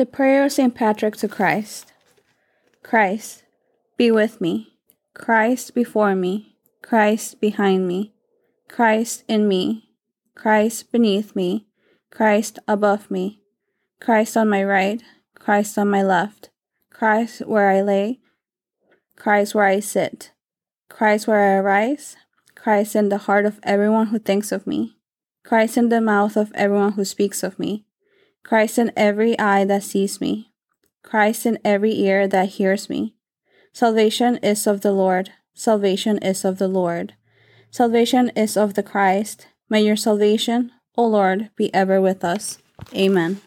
The prayer of St. Patrick to Christ. Christ, be with me. Christ before me. Christ behind me. Christ in me. Christ beneath me. Christ above me. Christ on my right. Christ on my left. Christ where I lay. Christ where I sit. Christ where I rise. Christ in the heart of everyone who thinks of me. Christ in the mouth of everyone who speaks of me. Christ in every eye that sees me. Christ in every ear that hears me. Salvation is of the Lord. Salvation is of the Lord. Salvation is of the Christ. May your salvation, O Lord, be ever with us. Amen.